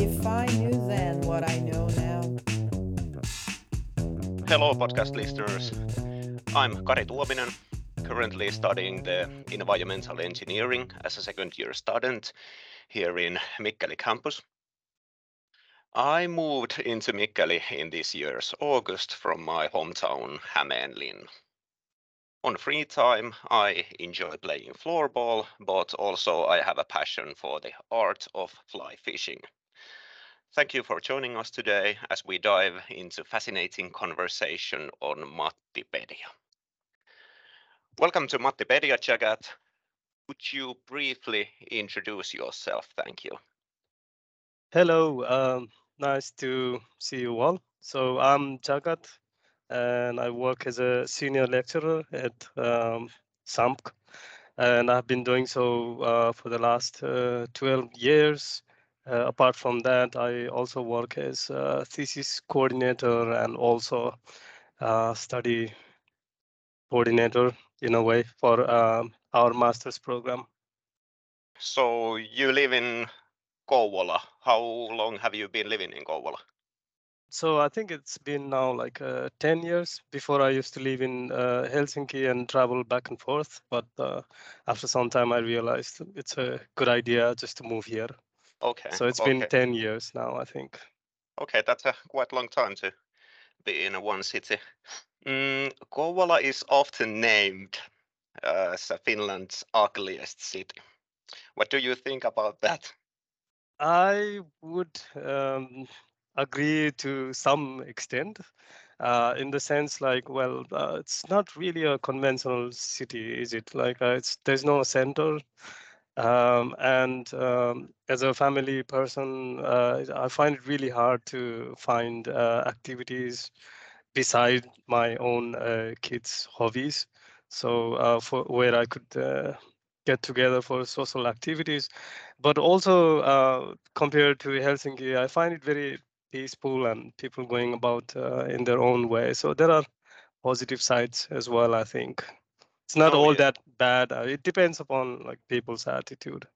If I knew then what I know now. Hello, podcast listeners. I'm Kari Tuominen, currently studying the environmental engineering as a second year student here in Mikkeli campus. I moved into Mikkeli in this year's August from my hometown Hämeenlinna. On free time, I enjoy playing floorball, but also I have a passion for the art of fly fishing. Thank you for joining us today as we dive into fascinating conversation on Mattipedia. Welcome to Mattipedia, Jagat. Would you briefly introduce yourself? Thank you. Hello, um, nice to see you all. So I'm Jagat, and I work as a senior lecturer at um, Xamk, and I've been doing so uh, for the last uh, 12 years. Uh, apart from that, I also work as a thesis coordinator and also study coordinator in a way for um, our master's program. So you live in Kouvola. How long have you been living in Kouvola? So I think it's been now like uh, 10 years. Before I used to live in uh, Helsinki and travel back and forth. But uh, after some time, I realized it's a good idea just to move here. Okay. So it's okay. been 10 years now, I think. Okay, that's a quite long time to be in a one city. Mm, Kouvola is often named as Finland's ugliest city. What do you think about that? I would um, agree to some extent. Uh, in the sense like well uh, it's not really a conventional city is it like uh, it's there's no center um, and um, as a family person, uh, I find it really hard to find uh, activities beside my own uh, kids' hobbies. So uh, for where I could uh, get together for social activities, but also uh, compared to Helsinki, I find it very peaceful and people going about in their own way. So there are positive sides as well, I think it's not Oh, all yeah. that bad. Uh, it depends upon like people's attitude.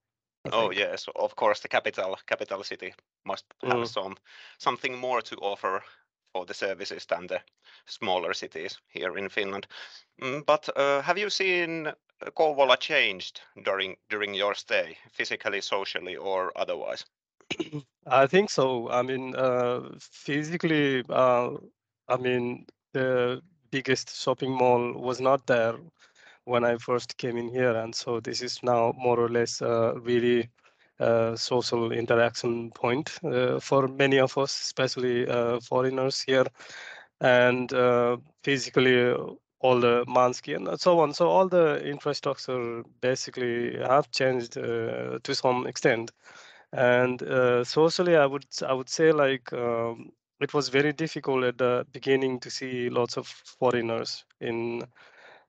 I Oh think. yes, of course the capital capital city must have Mm. some something more to offer for the services than the smaller cities here in Finland. Mm, but uh, have you seen uh, Kouvola changed during during your stay, physically, socially, or otherwise? I think so. I mean, uh, physically, uh, I mean, the biggest shopping mall was not there when I first came in here, and so this is now more or less a really uh, social interaction point uh, for many of us, especially uh, foreigners here, and uh, physically. uh, All the Mansky and so on. So all the infrastructure basically have changed uh, to some extent and socially i would i would say like um, it was very difficult at the beginning to see lots of foreigners in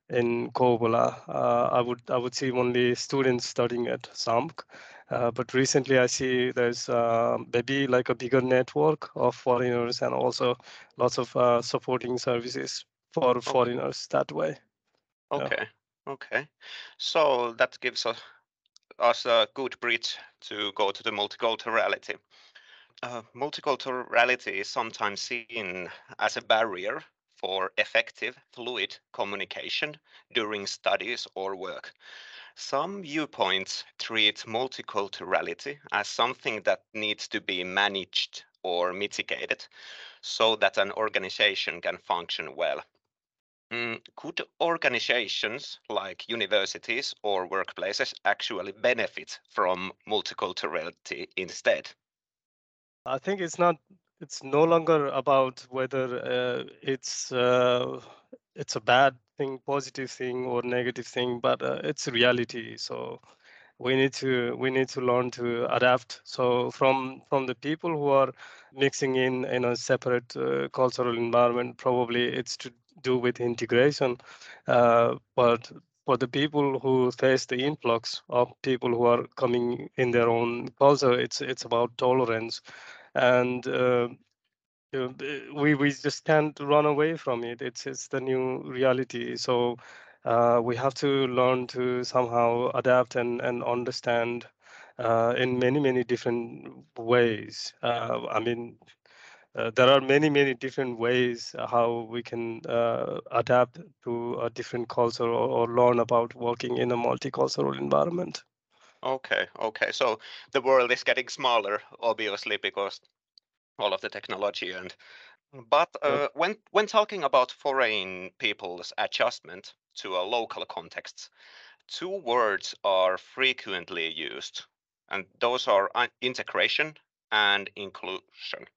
in Kouvola. Uh, I would I would see only students studying at Xamk, uh, but recently I see there's uh, maybe like a bigger network of foreigners and also lots of uh, supporting services for foreigners that way. Yeah. Okay, okay. So that gives us us a good bridge to go to the multiculturality. Uh, multiculturality is sometimes seen as a barrier for effective, fluid communication during studies or work. Some viewpoints treat multiculturality as something that needs to be managed or mitigated so that an organization can function well. Mm, could organizations like universities or workplaces actually benefit from multiculturality instead? I think it's not. It's no longer about whether uh, it's uh, it's a bad thing, positive thing, or negative thing, but uh, it's reality. So we need to we need to learn to adapt. So from from the people who are mixing in in a separate uh, cultural environment, probably it's to do with integration. Uh, but for the people who face the influx of people who are coming in their own culture, it's it's about tolerance and uh, we we just can't run away from it. It's it's the new reality. So uh, we have to learn to somehow adapt and and understand uh, in many many different ways. Uh, I mean, uh, there are many many different ways how we can uh, adapt to a different culture or, or, learn about working in a multicultural environment. Okay, okay. So the world is getting smaller, obviously, because all of the technology and but uh, when when talking about foreign people's adjustment to a local context, two words are frequently used, and those are integration and inclusion.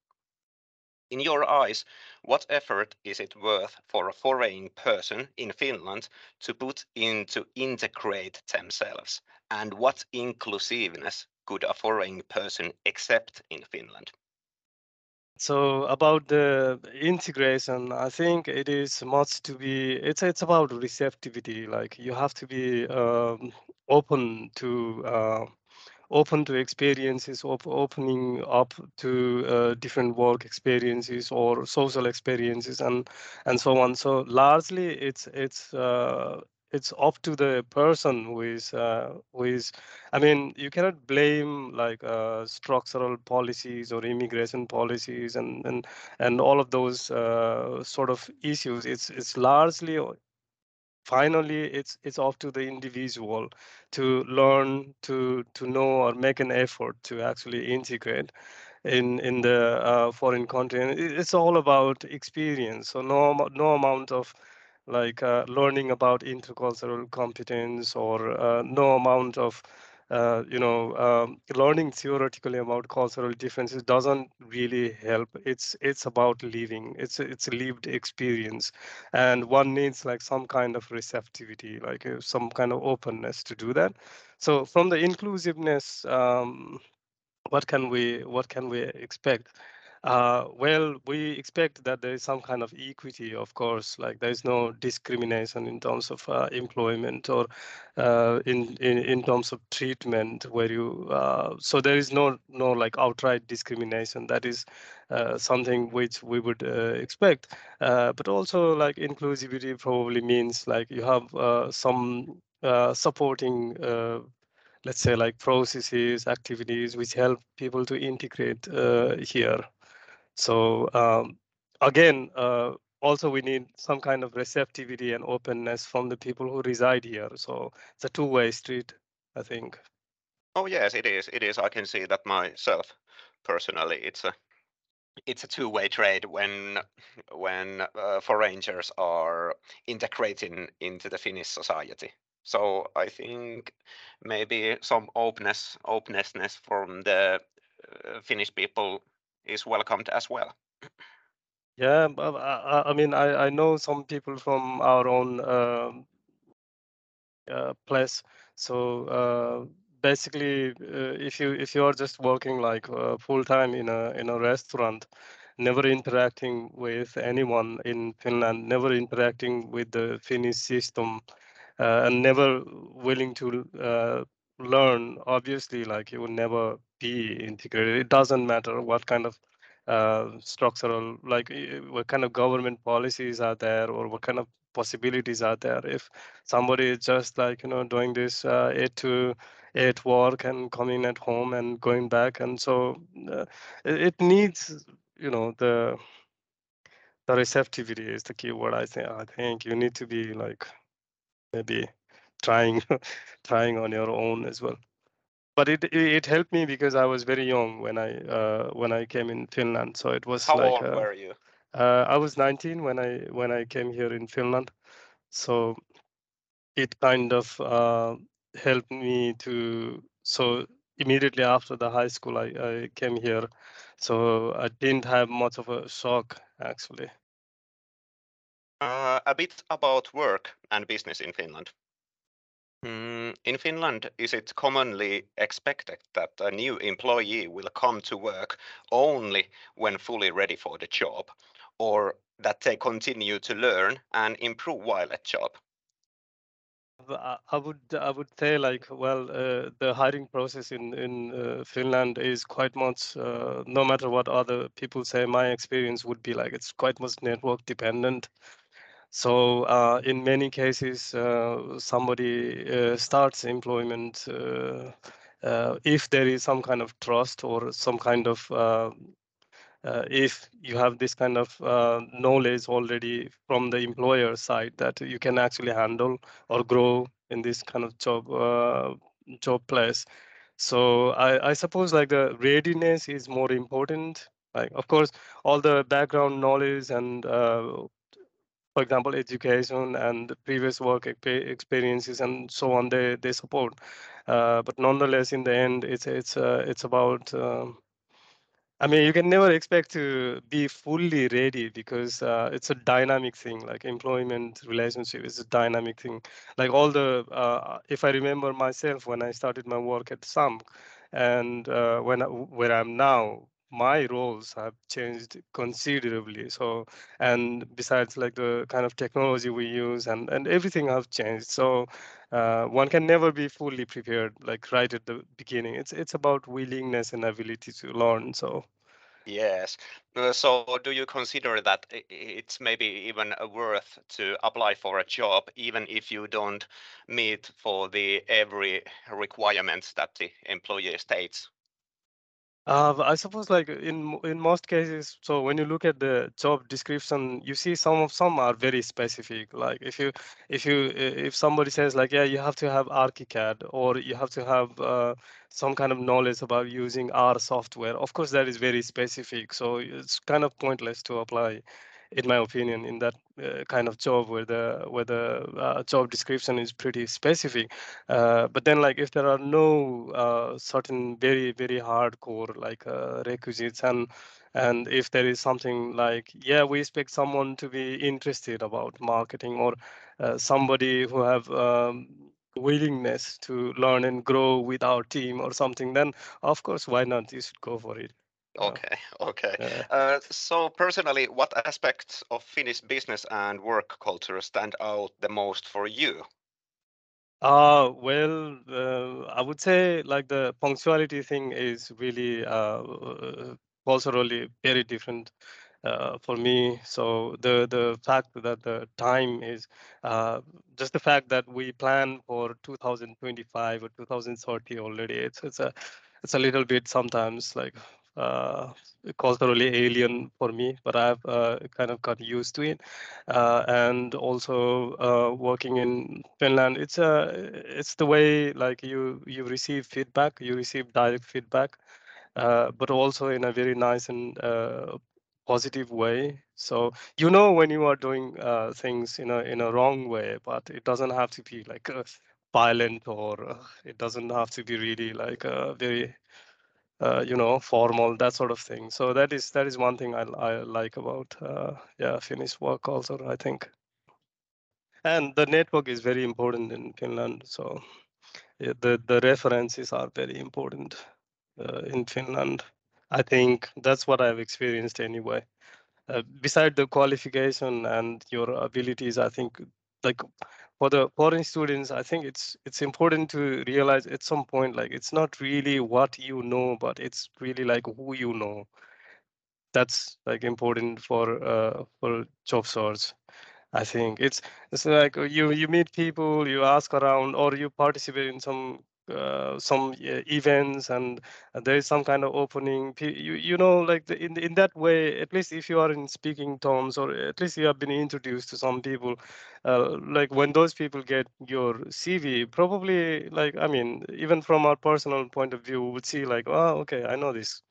In your eyes, what effort is it worth for a foreign person in Finland to put in to integrate themselves? And what inclusiveness could a foreign person accept in Finland? So about the integration, I think it is much to be. It's it's about receptivity. Like you have to be um, open to uh, open to experiences, op- opening up to uh, different work experiences or social experiences, and and so on. So largely, it's it's uh, it's up to the person who is uh, who is i mean you cannot blame like uh, structural policies or immigration policies and and and all of those uh, sort of issues it's it's largely finally it's it's up to the individual to learn to to know or make an effort to actually integrate in in the uh, foreign country. And it's all about experience. So no no amount of like uh, learning about intercultural competence or uh, no amount of uh, you know um, learning theoretically about cultural differences doesn't really help. It's it's about living. It's it's a lived experience. And one needs like some kind of receptivity like uh, some kind of openness to do that. So from the inclusiveness um, what can we what can we expect uh, well, we expect that there is some kind of equity, of course, like there is no discrimination in terms of uh, employment or uh, in, in in terms of treatment where you uh, so there is no no like outright discrimination. That is uh, something which we would uh, expect. but also like inclusivity probably means like you have some supporting let's say like processes activities which help people to integrate uh, here so um, again, uh, also we need some kind of receptivity and openness from the people who reside here. So it's a two-way street, I think. Oh yes, it is. It is. I can see that myself personally. It's a it's a two-way trade when when uh, foreigners are integrating into the Finnish society. So I think maybe some openness openness from the uh, Finnish people is welcomed as well. Yeah, I, I mean, I, I know some people from our own um, uh, place. So uh, basically, uh, if you if you are just working like uh, full time in a in a restaurant, never interacting with anyone in Finland, never interacting with the Finnish system, uh, and never willing to uh, learn, obviously, like it will never be integrated. It doesn't matter what kind of uh, structural, like what kind of government policies are there or what kind of possibilities are there. If somebody is just like, you know, doing this uh, eight to eight work and coming at home and going back. And so uh, it, it needs, you know, the the receptivity is the key word. I think I think you need to be like maybe trying trying on your own as well but it it helped me because I was very young when I uh, when I came in Finland. So it was how like, old uh, were you? Uh, I was 19 when I when I came here in Finland. So it kind of uh, helped me to so immediately after the high school I, I came here. So I didn't have much of a shock actually. Uh, a bit about work and business in Finland. Mm, in Finland, is it commonly expected that a new employee will come to work only when fully ready for the job, or that they continue to learn and improve while at job? I would I would say like well uh, the hiring process in in uh, Finland is quite much uh, no matter what other people say my experience would be like it's quite much network dependent so uh, in many cases, uh, somebody uh, starts employment uh, uh, if there is some kind of trust or some kind of uh, if you have this kind of knowledge already from the employer side that you can actually handle or grow in this kind of job job place. So I, I suppose like the readiness is more important. Like of course all the background knowledge and uh, for example education and previous work experiences and so on they they support uh, but nonetheless in the end it's it's uh, it's about um, I mean, you can never expect to be fully ready because uh, it's a dynamic thing. Like employment relationship is a dynamic thing. Like all the, uh, if I remember myself when I started my work at Xamk, and uh, when where I'm now, my roles have changed considerably. So, and besides like the kind of technology we use and and everything have changed. So, uh, one can never be fully prepared like right at the beginning it's it's about willingness and ability to learn so yes uh, so do you consider that it's maybe even worth to apply for a job even if you don't meet for the every requirements that the employer states uh, I suppose like in in most cases, so when you look at the job description, you see some of some are very specific. Like if you if you if somebody says like yeah you have to have ArchiCAD or you have to have uh, some kind of knowledge about using R software. Of course, that is very specific. So it's kind of pointless to apply in my opinion, in that uh, kind of job where the where the uh, job description is pretty specific. Uh, but then, like, if there are no uh, certain very very hardcore like uh, requisites, and and if there is something like, yeah, we expect someone to be interested about marketing or uh, somebody who have um, willingness to learn and grow with our team or something, then of course, why not? You should go for it. Okay, okay. Yeah. Uh, so personally, what aspects of Finnish business and work culture stand out the most for you? Uh, well, uh, I would say like the punctuality thing is really uh, culturally very different uh, for me. So the the fact that the time is uh, just the fact that we plan for 2025 or 2030 already. It's it's a it's a little bit sometimes like uh, culturally alien for me, but I've uh, kind of got used to it. Uh, and also uh, working in Finland, it's a uh, it's the way like you you receive feedback, you receive direct feedback, uh, but also in a very nice and positive way. So you know when you are doing things in a in a wrong way, but it doesn't have to be like violent or it doesn't have to be really like a very uh, you know, formal, that sort of thing. So that is that is one thing I, I like about uh, yeah Finnish work also. I think, and the network is very important in Finland. So yeah, the the references are very important uh, in Finland. I think that's what I've experienced anyway. Uh, beside the qualification and your abilities, I think like for the foreign students, I think it's it's important to realize at some point like it's not really what you know, but it's really like who you know. That's like important for uh, for job search. I think it's it's like you you meet people, you ask around, or you participate in some uh, some uh, events and uh, there is some kind of opening. You you know like the, in in that way at least if you are in speaking terms or at least you have been introduced to some people uh, like when those people get your cv probably like i mean even from our personal point of view we would see like oh okay i know this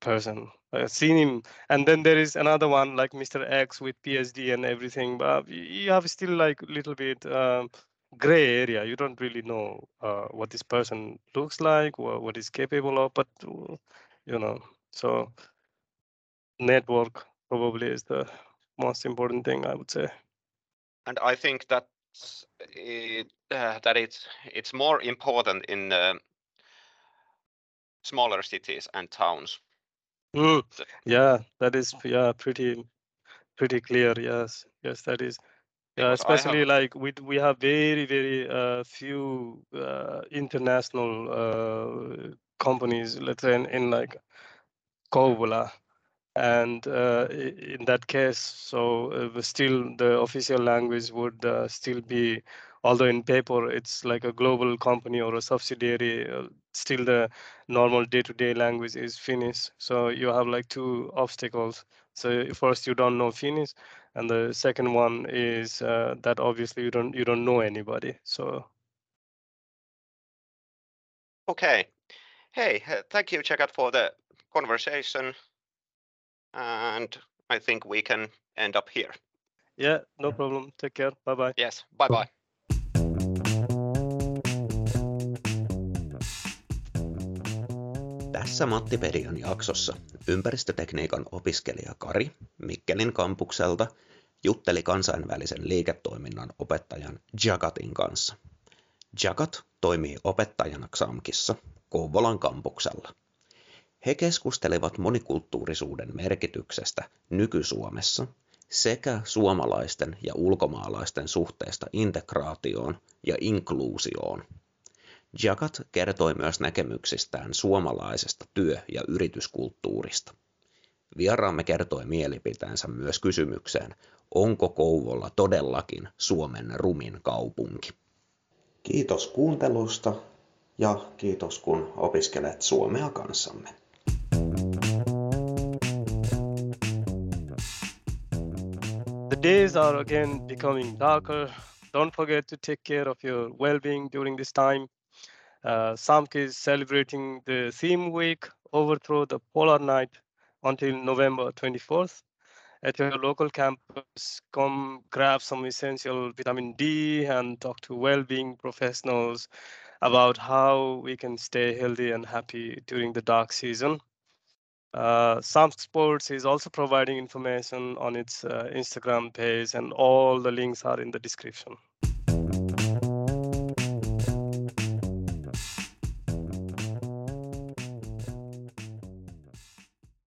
person. I've seen him. And then there is another one like mr x with phd and everything but you have still like a little bit um, gray area. You don't really know uh, what this person looks like, or what is capable of, but you know, so network probably is the most important thing I would say. And I think that it, uh, that it's it's more important in uh, smaller cities and towns. Mm, yeah, that is yeah pretty pretty clear. Yes, yes, that is. Yeah, especially have... like we we have very very uh, few uh, international uh, companies. Let's say in, in like Kouvola, and uh, in that case, so uh, still the official language would uh, still be although in paper it's like a global company or a subsidiary uh, still the normal day-to-day language is finnish. So you have like two obstacles. So first you don't know finnish and the second one is uh, that obviously you don't you don't know anybody so. Okay. Hey thank you Jagat for the conversation. And i think we can end up here. Yeah no problem. Take care. Bye bye yes bye bye Tässä Mattipedian jaksossa ympäristötekniikan opiskelija Kari Mikkelin kampukselta jutteli kansainvälisen liiketoiminnan opettajan Jagatin kanssa. Jagat toimii opettajana XAMKissa Kouvolan kampuksella. He keskustelivat monikulttuurisuuden merkityksestä nyky-Suomessa sekä suomalaisten ja ulkomaalaisten suhteesta integraatioon ja inkluusioon. Jagat kertoi myös näkemyksistään suomalaisesta työ- ja yrityskulttuurista. Vieraamme kertoi mielipiteensä myös kysymykseen, onko Kouvolla todellakin Suomen rumin kaupunki. Kiitos kuuntelusta ja kiitos kun opiskelet suomea kanssamme. The days are again becoming darker. Don't forget to take care of your well-being during this time. Uh, is celebrating the theme week, Overthrow the Polar Night, until November 24th. At your local campus, come grab some essential vitamin D and talk to well-being professionals about how we can stay healthy and happy during the dark season. Uh, Xamk Sports is also providing information on its uh, Instagram page and all the links are in the description.